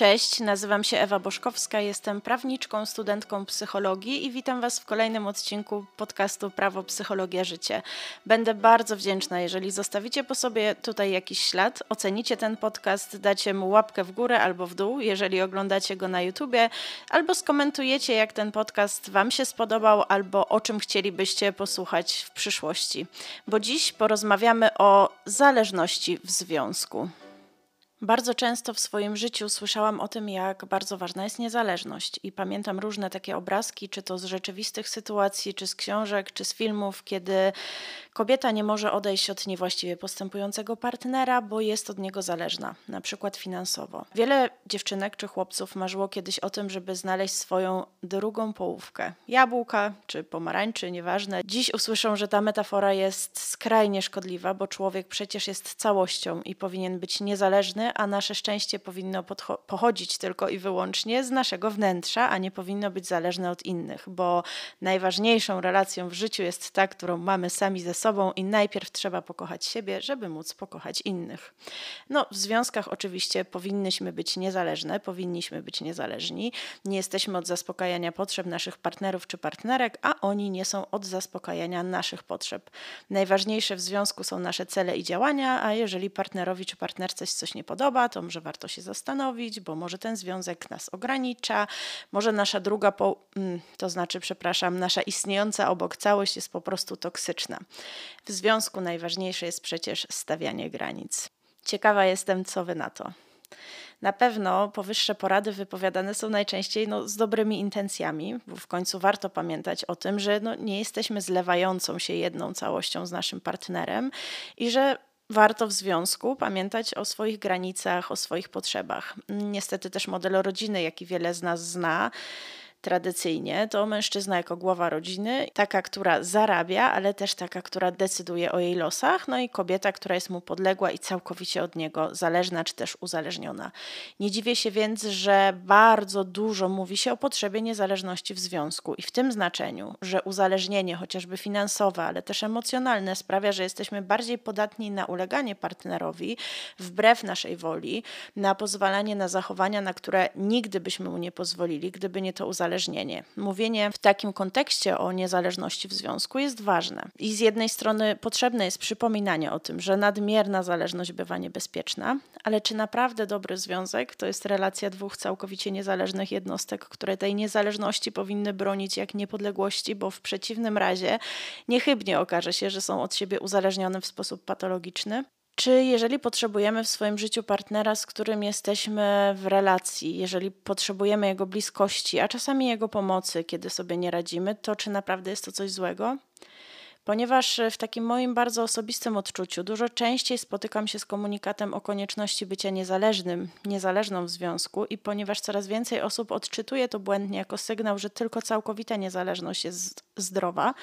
Cześć, nazywam się Ewa Boszkowska, jestem prawniczką, studentką psychologii i witam Was w kolejnym odcinku podcastu Prawo, Psychologia, Życie. Będę bardzo wdzięczna, jeżeli zostawicie po sobie tutaj jakiś ślad, ocenicie ten podcast, dacie mu łapkę w górę albo w dół, jeżeli oglądacie go na YouTubie, albo skomentujecie, jak ten podcast Wam się spodobał, albo o czym chcielibyście posłuchać w przyszłości. Bo dziś porozmawiamy o zależności w związku. Bardzo często w swoim życiu słyszałam o tym, jak bardzo ważna jest niezależność, i pamiętam różne takie obrazki, czy to z rzeczywistych sytuacji, czy z książek, czy z filmów, kiedy kobieta nie może odejść od niewłaściwie postępującego partnera, bo jest od niego zależna, na przykład finansowo. Wiele dziewczynek czy chłopców marzyło kiedyś o tym, żeby znaleźć swoją drugą połówkę jabłka czy pomarańczy, nieważne. Dziś usłyszą, że ta metafora jest skrajnie szkodliwa, bo człowiek przecież jest całością i powinien być niezależny a nasze szczęście powinno pochodzić tylko i wyłącznie z naszego wnętrza, a nie powinno być zależne od innych, bo najważniejszą relacją w życiu jest ta, którą mamy sami ze sobą i najpierw trzeba pokochać siebie, żeby móc pokochać innych. No, w związkach oczywiście powinnyśmy być niezależne, powinniśmy być niezależni. Nie jesteśmy od zaspokajania potrzeb naszych partnerów czy partnerek, a oni nie są od zaspokajania naszych potrzeb. Najważniejsze w związku są nasze cele i działania, a jeżeli partnerowi czy partnerce coś nie podoba, podoba, to może warto się zastanowić, bo może ten związek nas ogranicza, może nasza druga, po, mm, to znaczy, przepraszam, nasza istniejąca obok całość jest po prostu toksyczna. W związku najważniejsze jest przecież stawianie granic. Ciekawa jestem, co wy na to. Na pewno powyższe porady wypowiadane są najczęściej no, z dobrymi intencjami, bo w końcu warto pamiętać o tym, że no, nie jesteśmy zlewającą się jedną całością z naszym partnerem i że warto w związku pamiętać o swoich granicach, o swoich potrzebach. Niestety też model rodziny, jaki wiele z nas zna, tradycyjnie, to mężczyzna jako głowa rodziny, taka, która zarabia, ale też taka, która decyduje o jej losach, no i kobieta, która jest mu podległa i całkowicie od niego zależna czy też uzależniona. Nie dziwię się więc, że bardzo dużo mówi się o potrzebie niezależności w związku i w tym znaczeniu, że uzależnienie, chociażby finansowe, ale też emocjonalne, sprawia, że jesteśmy bardziej podatni na uleganie partnerowi wbrew naszej woli, na pozwalanie na zachowania, na które nigdy byśmy mu nie pozwolili, gdyby nie to uzależnienie uzależnienie. Mówienie w takim kontekście o niezależności w związku jest ważne. I z jednej strony potrzebne jest przypominanie o tym, że nadmierna zależność bywa niebezpieczna, ale czy naprawdę dobry związek to jest relacja dwóch całkowicie niezależnych jednostek, które tej niezależności powinny bronić jak niepodległości, bo w przeciwnym razie niechybnie okaże się, że są od siebie uzależnione w sposób patologiczny? Czy jeżeli potrzebujemy w swoim życiu partnera, z którym jesteśmy w relacji, jeżeli potrzebujemy jego bliskości, a czasami jego pomocy, kiedy sobie nie radzimy, to czy naprawdę jest to coś złego? Ponieważ w takim moim bardzo osobistym odczuciu dużo częściej spotykam się z komunikatem o konieczności bycia niezależnym, niezależną w związku, i ponieważ coraz więcej osób odczytuje to błędnie jako sygnał, że tylko całkowita niezależność jest zdrowa,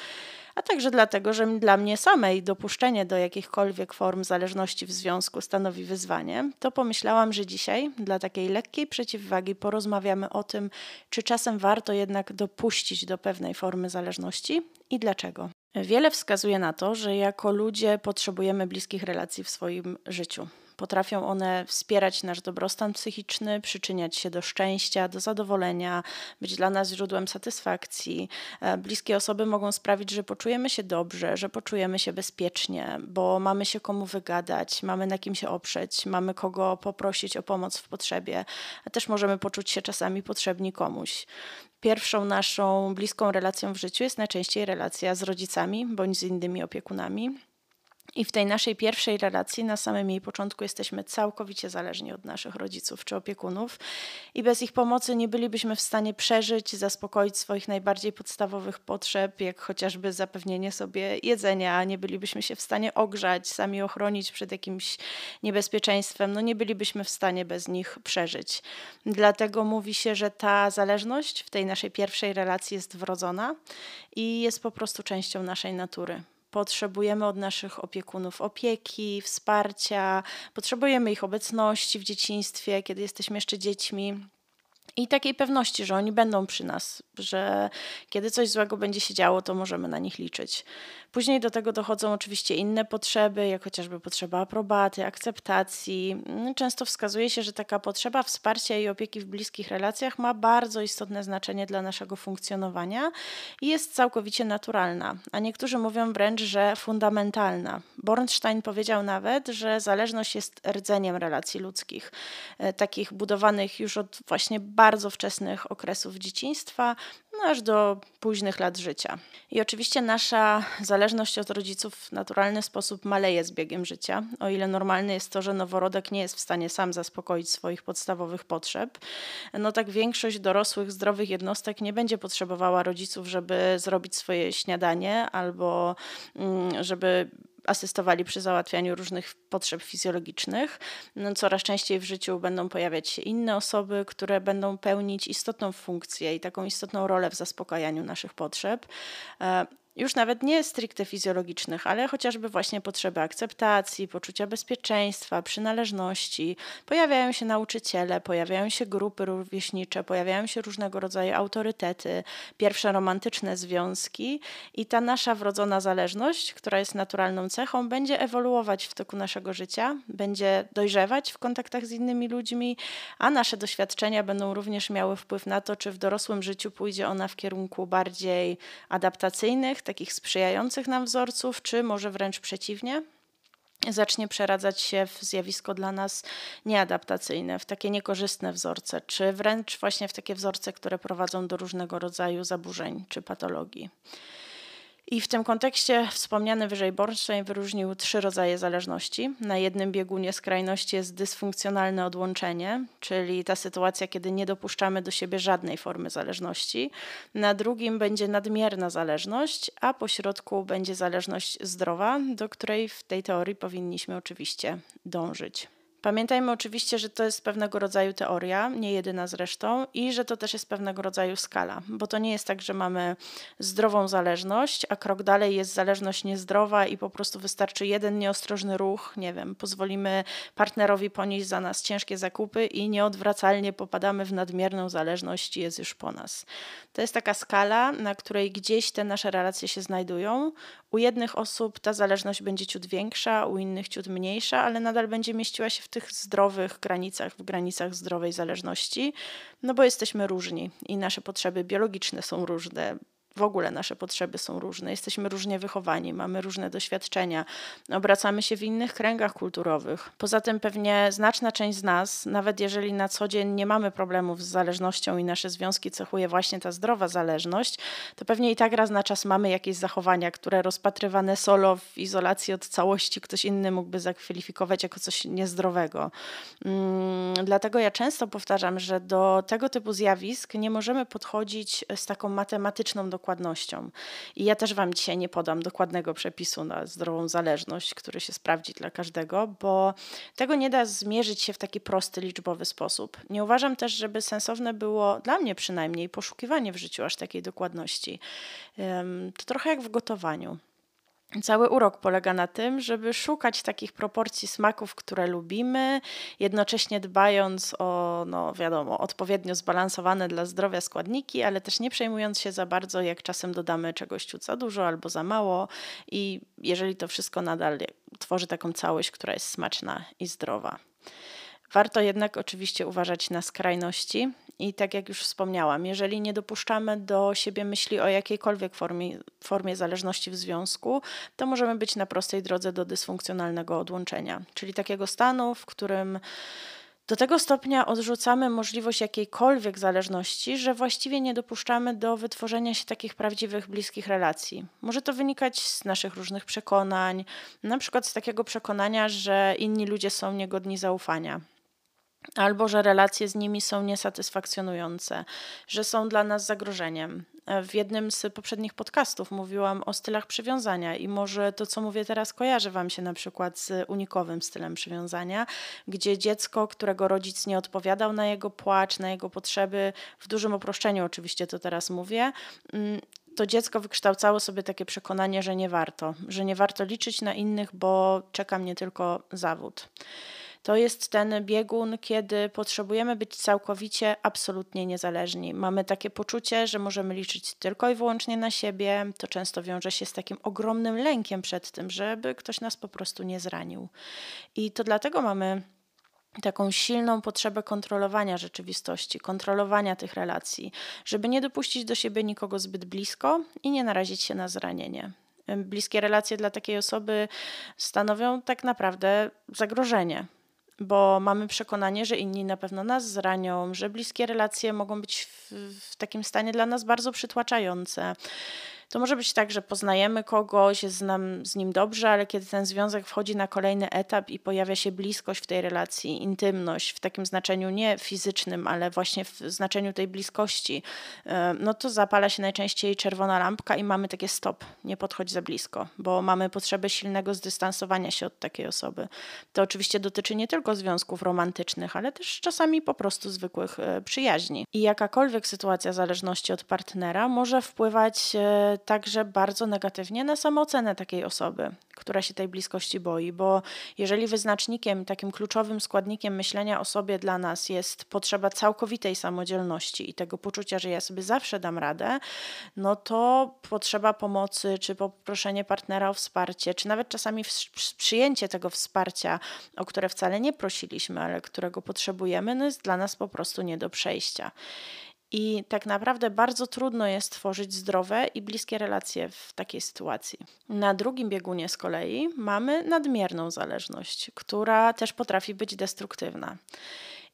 a także dlatego, że dla mnie samej dopuszczenie do jakichkolwiek form zależności w związku stanowi wyzwanie, to pomyślałam, że dzisiaj dla takiej lekkiej przeciwwagi porozmawiamy o tym, czy czasem warto jednak dopuścić do pewnej formy zależności i dlaczego. Wiele wskazuje na to, że jako ludzie potrzebujemy bliskich relacji w swoim życiu. Potrafią one wspierać nasz dobrostan psychiczny, przyczyniać się do szczęścia, do zadowolenia, być dla nas źródłem satysfakcji. E, bliskie osoby mogą sprawić, że poczujemy się dobrze, że poczujemy się bezpiecznie, bo mamy się komu wygadać, mamy na kim się oprzeć, mamy kogo poprosić o pomoc w potrzebie, a też możemy poczuć się czasami potrzebni komuś. Pierwszą naszą bliską relacją w życiu jest najczęściej relacja z rodzicami bądź z innymi opiekunami. I w tej naszej pierwszej relacji, na samym jej początku, jesteśmy całkowicie zależni od naszych rodziców czy opiekunów, i bez ich pomocy nie bylibyśmy w stanie przeżyć, zaspokoić swoich najbardziej podstawowych potrzeb, jak chociażby zapewnienie sobie jedzenia, nie bylibyśmy się w stanie ogrzać, sami ochronić przed jakimś niebezpieczeństwem, no nie bylibyśmy w stanie bez nich przeżyć. Dlatego mówi się, że ta zależność w tej naszej pierwszej relacji jest wrodzona i jest po prostu częścią naszej natury potrzebujemy od naszych opiekunów opieki, wsparcia, potrzebujemy ich obecności w dzieciństwie, kiedy jesteśmy jeszcze dziećmi. i takiej pewności, że oni będą przy nas, że kiedy coś złego będzie się działo, to możemy na nich liczyć. Później do tego dochodzą oczywiście inne potrzeby, jak chociażby potrzeba aprobaty, akceptacji. Często wskazuje się, że taka potrzeba wsparcia i opieki w bliskich relacjach ma bardzo istotne znaczenie dla naszego funkcjonowania i jest całkowicie naturalna, a niektórzy mówią wręcz, że fundamentalna. Bornstein powiedział nawet, że zależność jest rdzeniem relacji ludzkich, e, takich budowanych już od właśnie bardzo wczesnych okresów dzieciństwa, no aż do późnych lat życia. I oczywiście nasza zależność od rodziców w naturalny sposób maleje z biegiem życia. O ile normalne jest to, że noworodek nie jest w stanie sam zaspokoić swoich podstawowych potrzeb, no tak większość dorosłych, zdrowych jednostek nie będzie potrzebowała rodziców, żeby zrobić swoje śniadanie albo mm, żeby asystowali przy załatwianiu różnych potrzeb fizjologicznych. No, coraz częściej w życiu będą pojawiać się inne osoby, które będą pełnić istotną funkcję i taką istotną rolę w zaspokajaniu naszych potrzeb. Już nawet nie stricte fizjologicznych, ale chociażby właśnie potrzeby akceptacji, poczucia bezpieczeństwa, przynależności. Pojawiają się nauczyciele, pojawiają się grupy rówieśnicze, pojawiają się różnego rodzaju autorytety, pierwsze romantyczne związki i ta nasza wrodzona zależność, która jest naturalną cechą, będzie ewoluować w toku naszego życia, będzie dojrzewać w kontaktach z innymi ludźmi, a nasze doświadczenia będą również miały wpływ na to, czy w dorosłym życiu pójdzie ona w kierunku bardziej adaptacyjnych, takich sprzyjających nam wzorców, czy może wręcz przeciwnie? zacznie przeradzać się w zjawisko dla nas nieadaptacyjne, w takie niekorzystne wzorce, czy wręcz właśnie w takie wzorce, które prowadzą do różnego rodzaju zaburzeń czy patologii. I w tym kontekście wspomniany wyżej Bornstein wyróżnił trzy rodzaje zależności. Na jednym biegunie skrajności jest dysfunkcjonalne odłączenie, czyli ta sytuacja, kiedy nie dopuszczamy do siebie żadnej formy zależności. Na drugim będzie nadmierna zależność, a po środku będzie zależność zdrowa, do której w tej teorii powinniśmy oczywiście dążyć. Pamiętajmy oczywiście, że to jest pewnego rodzaju teoria, nie jedyna zresztą, i że to też jest pewnego rodzaju skala, bo to nie jest tak, że mamy zdrową zależność, a krok dalej jest zależność niezdrowa i po prostu wystarczy jeden nieostrożny ruch, nie wiem, pozwolimy partnerowi ponieść za nas ciężkie zakupy i nieodwracalnie popadamy w nadmierną zależność i jest już po nas. To jest taka skala, na której gdzieś te nasze relacje się znajdują. U jednych osób ta zależność będzie ciut większa, u innych ciut mniejsza, ale nadal będzie mieściła się w tych zdrowych granicach, w granicach zdrowej zależności, no bo jesteśmy różni i nasze potrzeby biologiczne są różne, w ogóle nasze potrzeby są różne, jesteśmy różnie wychowani, mamy różne doświadczenia, obracamy się w innych kręgach kulturowych. Poza tym pewnie znaczna część z nas, nawet jeżeli na co dzień nie mamy problemów z zależnością i nasze związki cechuje właśnie ta zdrowa zależność, to pewnie i tak raz na czas mamy jakieś zachowania, które rozpatrywane solo w izolacji od całości ktoś inny mógłby zakwalifikować jako coś niezdrowego. Hmm, dlatego ja często powtarzam, że do tego typu zjawisk nie możemy podchodzić z taką matematyczną dokładnością dokładnością. I ja też Wam dzisiaj nie podam dokładnego przepisu na zdrową zależność, który się sprawdzi dla każdego, bo tego nie da zmierzyć się w taki prosty, liczbowy sposób. Nie uważam też, żeby sensowne było, dla mnie przynajmniej, poszukiwanie w życiu aż takiej dokładności. To trochę jak w gotowaniu. Cały urok polega na tym, żeby szukać takich proporcji smaków, które lubimy, jednocześnie dbając o, no wiadomo, odpowiednio zbalansowane dla zdrowia składniki, ale też nie przejmując się za bardzo, jak czasem dodamy czegoś ciut za dużo albo za mało. I jeżeli to wszystko nadal tworzy taką całość, która jest smaczna i zdrowa. Warto jednak oczywiście uważać na skrajności i tak jak już wspomniałam, jeżeli nie dopuszczamy do siebie myśli o jakiejkolwiek formie, formie zależności w związku, to możemy być na prostej drodze do dysfunkcjonalnego odłączenia, czyli takiego stanu, w którym do tego stopnia odrzucamy możliwość jakiejkolwiek zależności, że właściwie nie dopuszczamy do wytworzenia się takich prawdziwych, bliskich relacji. Może to wynikać z naszych różnych przekonań, na przykład z takiego przekonania, że inni ludzie są niegodni zaufania, albo że relacje z nimi są niesatysfakcjonujące, że są dla nas zagrożeniem. W jednym z poprzednich podcastów mówiłam o stylach przywiązania i może to, co mówię teraz, kojarzy Wam się na przykład z unikowym stylem przywiązania, gdzie dziecko, którego rodzic nie odpowiadał na jego płacz, na jego potrzeby, w dużym uproszczeniu oczywiście to teraz mówię, mm, to dziecko wykształcało sobie takie przekonanie, że nie warto, że nie warto liczyć na innych, bo czeka mnie tylko zawód. To jest ten biegun, kiedy potrzebujemy być całkowicie, absolutnie niezależni. Mamy takie poczucie, że możemy liczyć tylko i wyłącznie na siebie. To często wiąże się z takim ogromnym lękiem przed tym, żeby ktoś nas po prostu nie zranił. I to dlatego mamy taką silną potrzebę kontrolowania rzeczywistości, kontrolowania tych relacji, żeby nie dopuścić do siebie nikogo zbyt blisko i nie narazić się na zranienie. Bliskie relacje dla takiej osoby stanowią tak naprawdę zagrożenie, bo mamy przekonanie, że inni na pewno nas zranią, że bliskie relacje mogą być w, w takim stanie dla nas bardzo przytłaczające. To może być tak, że poznajemy kogoś, jest nam z nim dobrze, ale kiedy ten związek wchodzi na kolejny etap i pojawia się bliskość w tej relacji, intymność w takim znaczeniu nie fizycznym, ale właśnie w znaczeniu tej bliskości, e, no to zapala się najczęściej czerwona lampka i mamy takie stop, nie podchodź za blisko, bo mamy potrzebę silnego zdystansowania się od takiej osoby. To oczywiście dotyczy nie tylko związków romantycznych, ale też czasami po prostu zwykłych e, przyjaźni. I jakakolwiek sytuacja zależności od partnera może wpływać e, także bardzo negatywnie na samoocenę takiej osoby, która się tej bliskości boi, bo jeżeli wyznacznikiem, takim kluczowym składnikiem myślenia o sobie dla nas jest potrzeba całkowitej samodzielności i tego poczucia, że ja sobie zawsze dam radę, no to potrzeba pomocy, czy poproszenie partnera o wsparcie, czy nawet czasami przyjęcie tego wsparcia, o które wcale nie prosiliśmy, ale którego potrzebujemy, no jest dla nas po prostu nie do przejścia. I tak naprawdę bardzo trudno jest tworzyć zdrowe i bliskie relacje w takiej sytuacji. Na drugim biegunie z kolei mamy nadmierną zależność, która też potrafi być destruktywna.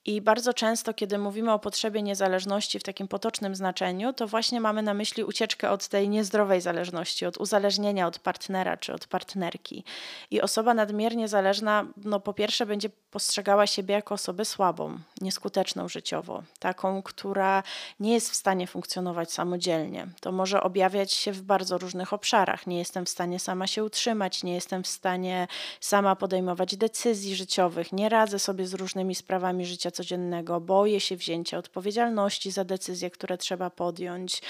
I bardzo często, kiedy mówimy o potrzebie niezależności w takim potocznym znaczeniu, to właśnie mamy na myśli ucieczkę od tej niezdrowej zależności, od uzależnienia od partnera czy od partnerki. I osoba nadmiernie zależna, no po pierwsze, będzie postrzegała siebie jako osobę słabą, nieskuteczną życiowo, taką, która nie jest w stanie funkcjonować samodzielnie. To może objawiać się w bardzo różnych obszarach. Nie jestem w stanie sama się utrzymać, nie jestem w stanie sama podejmować decyzji życiowych, nie radzę sobie z różnymi sprawami życia codziennego, boję się wzięcia odpowiedzialności za decyzje, które trzeba podjąć.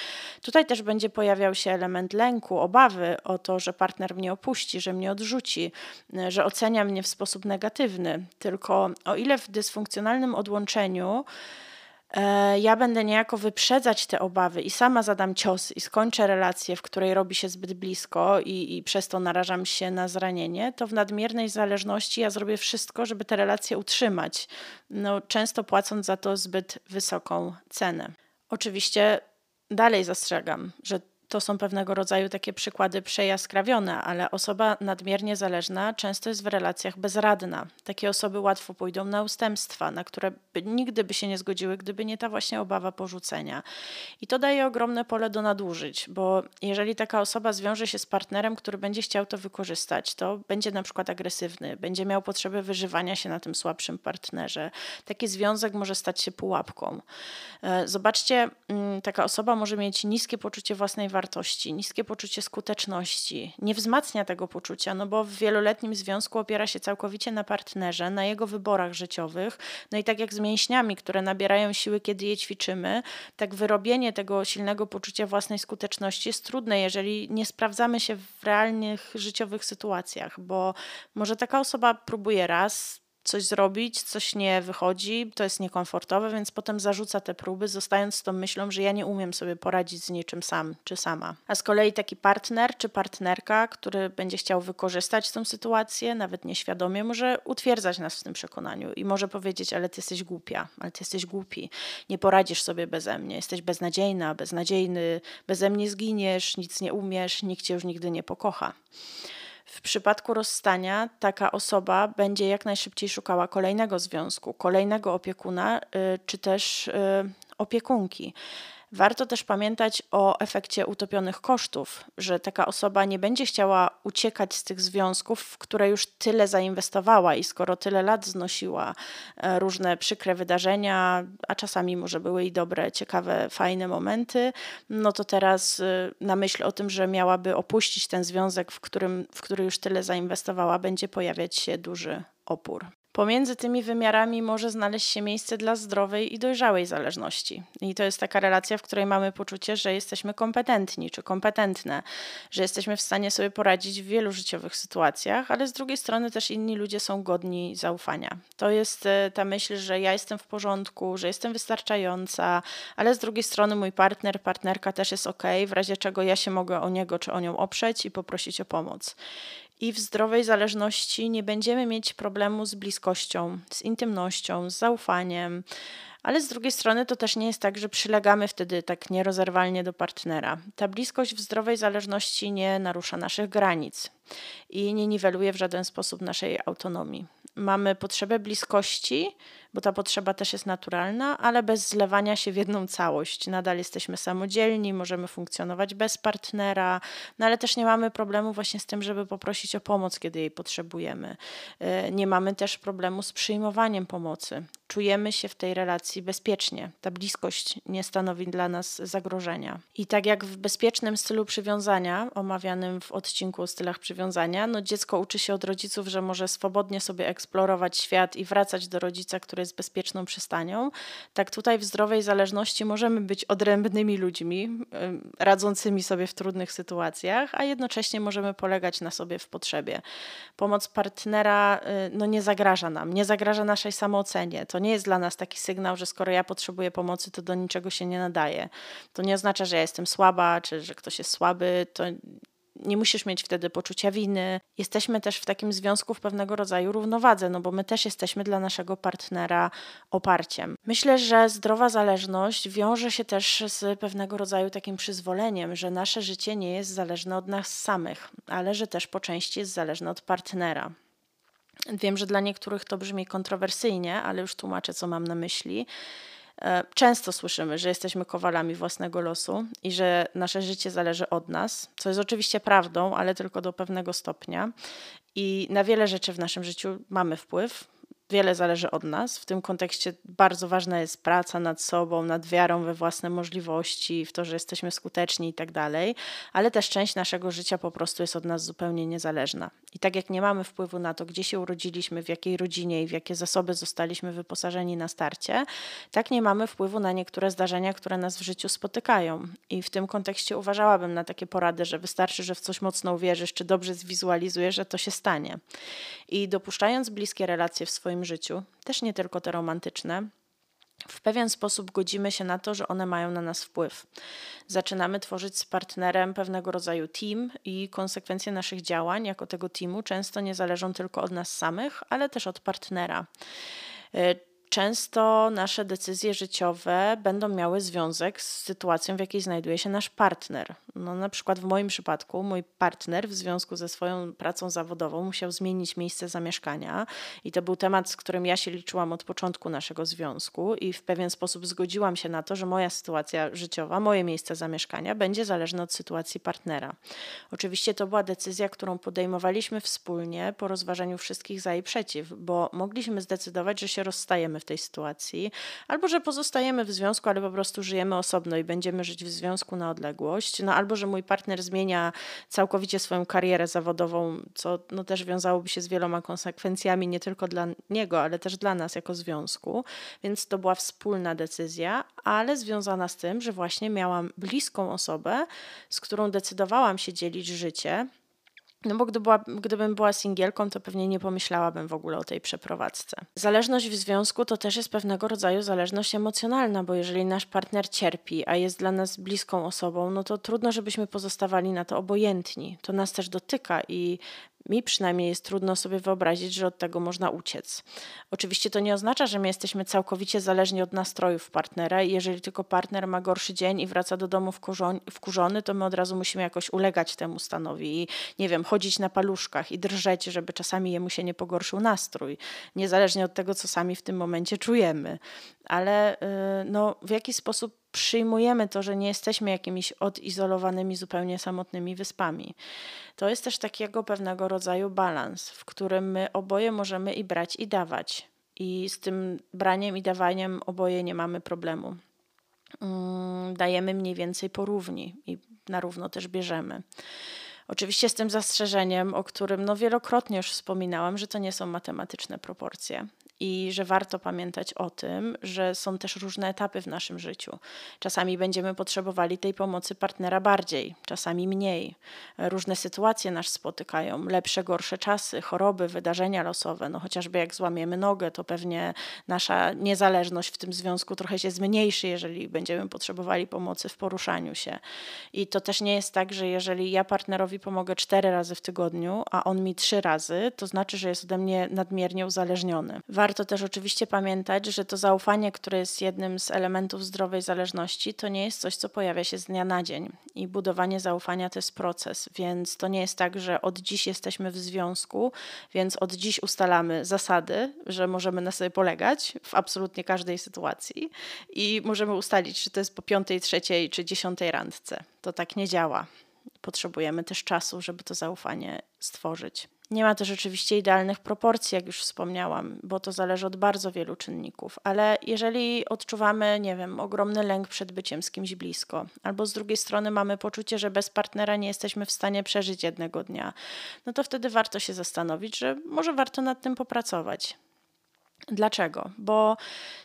Tutaj też będzie pojawiał się element lęku, obawy o to, że partner mnie opuści, że mnie odrzuci, że ocenia mnie w sposób negatywny. Tylko o ile w dysfunkcjonalnym odłączeniu ja będę niejako wyprzedzać te obawy i sama zadam cios i skończę relację, w której robi się zbyt blisko i, i przez to narażam się na zranienie, to w nadmiernej zależności ja zrobię wszystko, żeby te relacje utrzymać, no, często płacąc za to zbyt wysoką cenę. Oczywiście dalej zastrzegam, że to są pewnego rodzaju takie przykłady przejaskrawione, ale osoba nadmiernie zależna często jest w relacjach bezradna. Takie osoby łatwo pójdą na ustępstwa, na które by, nigdy by się nie zgodziły, gdyby nie ta właśnie obawa porzucenia. I to daje ogromne pole do nadużyć, bo jeżeli taka osoba zwiąże się z partnerem, który będzie chciał to wykorzystać, to będzie na przykład agresywny, będzie miał potrzebę wyżywania się na tym słabszym partnerze. Taki związek może stać się pułapką. E, zobaczcie, mm, taka osoba może mieć niskie poczucie własnej wartości, wartości, niskie poczucie skuteczności, nie wzmacnia tego poczucia, no bo w wieloletnim związku opiera się całkowicie na partnerze, na jego wyborach życiowych. No i tak jak z mięśniami, które nabierają siły, kiedy je ćwiczymy, tak wyrobienie tego silnego poczucia własnej skuteczności jest trudne, jeżeli nie sprawdzamy się w realnych życiowych sytuacjach, bo może taka osoba próbuje raz, coś zrobić, coś nie wychodzi, to jest niekomfortowe, więc potem zarzuca te próby, zostając z tą myślą, że ja nie umiem sobie poradzić z niczym sam czy sama. A z kolei taki partner czy partnerka, który będzie chciał wykorzystać tą sytuację, nawet nieświadomie, może utwierdzać nas w tym przekonaniu i może powiedzieć, ale ty jesteś głupia, ale ty jesteś głupi, nie poradzisz sobie beze mnie, jesteś beznadziejna, beznadziejny, beze mnie zginiesz, nic nie umiesz, nikt cię już nigdy nie pokocha. W przypadku rozstania taka osoba będzie jak najszybciej szukała kolejnego związku, kolejnego opiekuna y, czy też y, opiekunki. Warto też pamiętać o efekcie utopionych kosztów, że taka osoba nie będzie chciała uciekać z tych związków, w które już tyle zainwestowała i skoro tyle lat znosiła e, różne przykre wydarzenia, a czasami może były i dobre, ciekawe, fajne momenty, no to teraz e, na myśl o tym, że miałaby opuścić ten związek, w, którym, w który już tyle zainwestowała, będzie pojawiać się duży opór. Pomiędzy tymi wymiarami może znaleźć się miejsce dla zdrowej i dojrzałej zależności. I to jest taka relacja, w której mamy poczucie, że jesteśmy kompetentni czy kompetentne, że jesteśmy w stanie sobie poradzić w wielu życiowych sytuacjach, ale z drugiej strony też inni ludzie są godni zaufania. To jest e, ta myśl, że ja jestem w porządku, że jestem wystarczająca, ale z drugiej strony mój partner, partnerka też jest ok, w razie czego ja się mogę o niego czy o nią oprzeć i poprosić o pomoc i w zdrowej zależności nie będziemy mieć problemu z bliskością, z intymnością, z zaufaniem. Ale z drugiej strony to też nie jest tak, że przylegamy wtedy tak nierozerwalnie do partnera. Ta bliskość w zdrowej zależności nie narusza naszych granic i nie niweluje w żaden sposób naszej autonomii. Mamy potrzebę bliskości, bo ta potrzeba też jest naturalna, ale bez zlewania się w jedną całość. Nadal jesteśmy samodzielni, możemy funkcjonować bez partnera, no ale też nie mamy problemu właśnie z tym, żeby poprosić o pomoc, kiedy jej potrzebujemy. E, nie mamy też problemu z przyjmowaniem pomocy. Czujemy się w tej relacji bezpiecznie. Ta bliskość nie stanowi dla nas zagrożenia. I tak jak w bezpiecznym stylu przywiązania, omawianym w odcinku o stylach przywiązania, no dziecko uczy się od rodziców, że może swobodnie sobie eksplorować świat i wracać do rodzica, który jest bezpieczną przystanią, tak tutaj w zdrowej zależności możemy być odrębnymi ludźmi, radzącymi sobie w trudnych sytuacjach, a jednocześnie możemy polegać na sobie w potrzebie. Pomoc partnera y, no, nie zagraża nam, nie zagraża naszej samoocenie. To nie jest dla nas taki sygnał, że skoro ja potrzebuję pomocy, to do niczego się nie nadaje. To nie oznacza, że ja jestem słaba, czy że ktoś jest słaby. To nie musisz mieć wtedy poczucia winy. Jesteśmy też w takim związku w pewnego rodzaju równowadze, no bo my też jesteśmy dla naszego partnera oparciem. Myślę, że zdrowa zależność wiąże się też z pewnego rodzaju takim przyzwoleniem, że nasze życie nie jest zależne od nas samych, ale że też po części jest zależne od partnera. Wiem, że dla niektórych to brzmi kontrowersyjnie, ale już tłumaczę, co mam na myśli. E, często słyszymy, że jesteśmy kowalami własnego losu i że nasze życie zależy od nas, co jest oczywiście prawdą, ale tylko do pewnego stopnia. I na wiele rzeczy w naszym życiu mamy wpływ, wiele zależy od nas. W tym kontekście bardzo ważna jest praca nad sobą, nad wiarą we własne możliwości, w to, że jesteśmy skuteczni i tak dalej, ale też część naszego życia po prostu jest od nas zupełnie niezależna. I tak jak nie mamy wpływu na to, gdzie się urodziliśmy, w jakiej rodzinie i w jakie zasoby zostaliśmy wyposażeni na starcie, tak nie mamy wpływu na niektóre zdarzenia, które nas w życiu spotykają. I w tym kontekście uważałabym na takie porady, że wystarczy, że w coś mocno uwierzysz, czy dobrze zwizualizujesz, że to się stanie. I dopuszczając bliskie relacje w swoim życiu, też nie tylko te romantyczne, w pewien sposób godzimy się na to, że one mają na nas wpływ. Zaczynamy tworzyć z partnerem pewnego rodzaju team i konsekwencje naszych działań jako tego teamu często nie zależą tylko od nas samych, ale też od partnera często nasze decyzje życiowe będą miały związek z sytuacją, w jakiej znajduje się nasz partner. No, na przykład w moim przypadku mój partner w związku ze swoją pracą zawodową musiał zmienić miejsce zamieszkania i to był temat, z którym ja się liczyłam od początku naszego związku i w pewien sposób zgodziłam się na to, że moja sytuacja życiowa, moje miejsce zamieszkania będzie zależne od sytuacji partnera. Oczywiście to była decyzja, którą podejmowaliśmy wspólnie po rozważaniu wszystkich za i przeciw, bo mogliśmy zdecydować, że się rozstajemy w tej sytuacji, albo że pozostajemy w związku, ale po prostu żyjemy osobno i będziemy żyć w związku na odległość, no albo że mój partner zmienia całkowicie swoją karierę zawodową, co no, też wiązałoby się z wieloma konsekwencjami, nie tylko dla niego, ale też dla nas jako związku, więc to była wspólna decyzja, ale związana z tym, że właśnie miałam bliską osobę, z którą decydowałam się dzielić życie no bo gdy była, gdybym była singielką, to pewnie nie pomyślałabym w ogóle o tej przeprowadzce. Zależność w związku to też jest pewnego rodzaju zależność emocjonalna, bo jeżeli nasz partner cierpi, a jest dla nas bliską osobą, no to trudno, żebyśmy pozostawali na to obojętni. To nas też dotyka i mi przynajmniej jest trudno sobie wyobrazić, że od tego można uciec. Oczywiście to nie oznacza, że my jesteśmy całkowicie zależni od nastrojów partnera i jeżeli tylko partner ma gorszy dzień i wraca do domu wkurzony, to my od razu musimy jakoś ulegać temu stanowi i nie wiem, chodzić na paluszkach i drżeć, żeby czasami jemu się nie pogorszył nastrój, niezależnie od tego, co sami w tym momencie czujemy. Ale yy, no, w jaki sposób przyjmujemy to, że nie jesteśmy jakimiś odizolowanymi, zupełnie samotnymi wyspami. To jest też takiego pewnego rodzaju balans, w którym my oboje możemy i brać, i dawać. I z tym braniem i dawaniem oboje nie mamy problemu. Mm, dajemy mniej więcej porówni i na równo też bierzemy. Oczywiście z tym zastrzeżeniem, o którym no wielokrotnie już wspominałam, że to nie są matematyczne proporcje i że warto pamiętać o tym, że są też różne etapy w naszym życiu. Czasami będziemy potrzebowali tej pomocy partnera bardziej, czasami mniej. Różne sytuacje nas spotykają, lepsze, gorsze czasy, choroby, wydarzenia losowe. No chociażby jak złamiemy nogę, to pewnie nasza niezależność w tym związku trochę się zmniejszy, jeżeli będziemy potrzebowali pomocy w poruszaniu się. I to też nie jest tak, że jeżeli ja partnerowi pomogę cztery razy w tygodniu, a on mi trzy razy, to znaczy, że jest ode mnie nadmiernie uzależniony. Warto też oczywiście pamiętać, że to zaufanie, które jest jednym z elementów zdrowej zależności, to nie jest coś, co pojawia się z dnia na dzień. I budowanie zaufania to jest proces, więc to nie jest tak, że od dziś jesteśmy w związku, więc od dziś ustalamy zasady, że możemy na sobie polegać w absolutnie każdej sytuacji i możemy ustalić, czy to jest po piątej, trzeciej czy dziesiątej randce. To tak nie działa. Potrzebujemy też czasu, żeby to zaufanie stworzyć. Nie ma też oczywiście idealnych proporcji, jak już wspomniałam, bo to zależy od bardzo wielu czynników, ale jeżeli odczuwamy, nie wiem, ogromny lęk przed byciem z kimś blisko, albo z drugiej strony mamy poczucie, że bez partnera nie jesteśmy w stanie przeżyć jednego dnia, no to wtedy warto się zastanowić, że może warto nad tym popracować. Dlaczego? Bo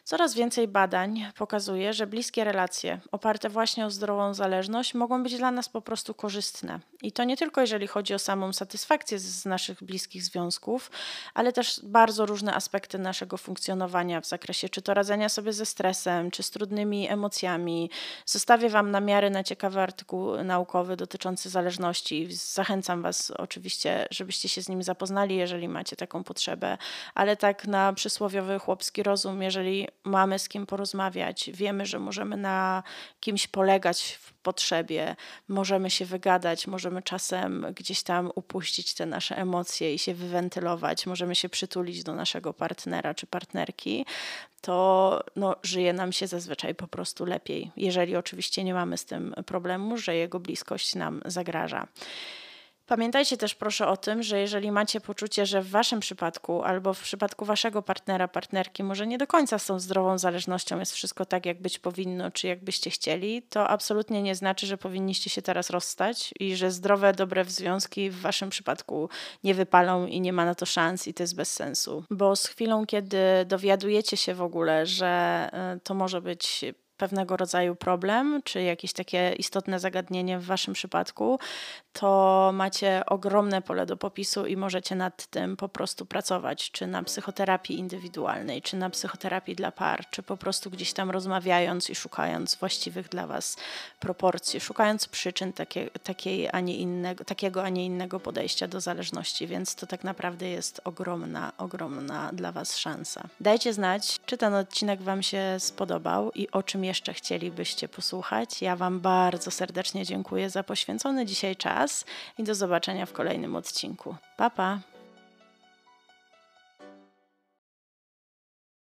coraz więcej badań pokazuje, że bliskie relacje oparte właśnie o zdrową zależność mogą być dla nas po prostu korzystne. I to nie tylko jeżeli chodzi o samą satysfakcję z naszych bliskich związków, ale też bardzo różne aspekty naszego funkcjonowania w zakresie czy to radzenia sobie ze stresem, czy z trudnymi emocjami. Zostawię Wam namiary na ciekawy artykuł naukowy dotyczący zależności. Zachęcam Was oczywiście, żebyście się z nim zapoznali, jeżeli macie taką potrzebę, ale tak na przysłowie przysłowiowy chłopski rozum, jeżeli mamy z kim porozmawiać, wiemy, że możemy na kimś polegać w potrzebie, możemy się wygadać, możemy czasem gdzieś tam upuścić te nasze emocje i się wywentylować, możemy się przytulić do naszego partnera czy partnerki, to no, żyje nam się zazwyczaj po prostu lepiej, jeżeli oczywiście nie mamy z tym problemu, że jego bliskość nam zagraża. Pamiętajcie też proszę o tym, że jeżeli macie poczucie, że w waszym przypadku albo w przypadku waszego partnera, partnerki może nie do końca z tą zdrową zależnością jest wszystko tak, jak być powinno, czy jak byście chcieli, to absolutnie nie znaczy, że powinniście się teraz rozstać i że zdrowe, dobre związki w waszym przypadku nie wypalą i nie ma na to szans i to jest bez sensu. Bo z chwilą, kiedy dowiadujecie się w ogóle, że y, to może być pewnego rodzaju problem, czy jakieś takie istotne zagadnienie w Waszym przypadku, to macie ogromne pole do popisu i możecie nad tym po prostu pracować, czy na psychoterapii indywidualnej, czy na psychoterapii dla par, czy po prostu gdzieś tam rozmawiając i szukając właściwych dla Was proporcji, szukając przyczyn takie, takiej, a nie innego, takiego, a nie innego podejścia do zależności, więc to tak naprawdę jest ogromna, ogromna dla Was szansa. Dajcie znać, czy ten odcinek Wam się spodobał i o czym jeszcze chcielibyście posłuchać. Ja Wam bardzo serdecznie dziękuję za poświęcony dzisiaj czas i do zobaczenia w kolejnym odcinku. Pa, pa!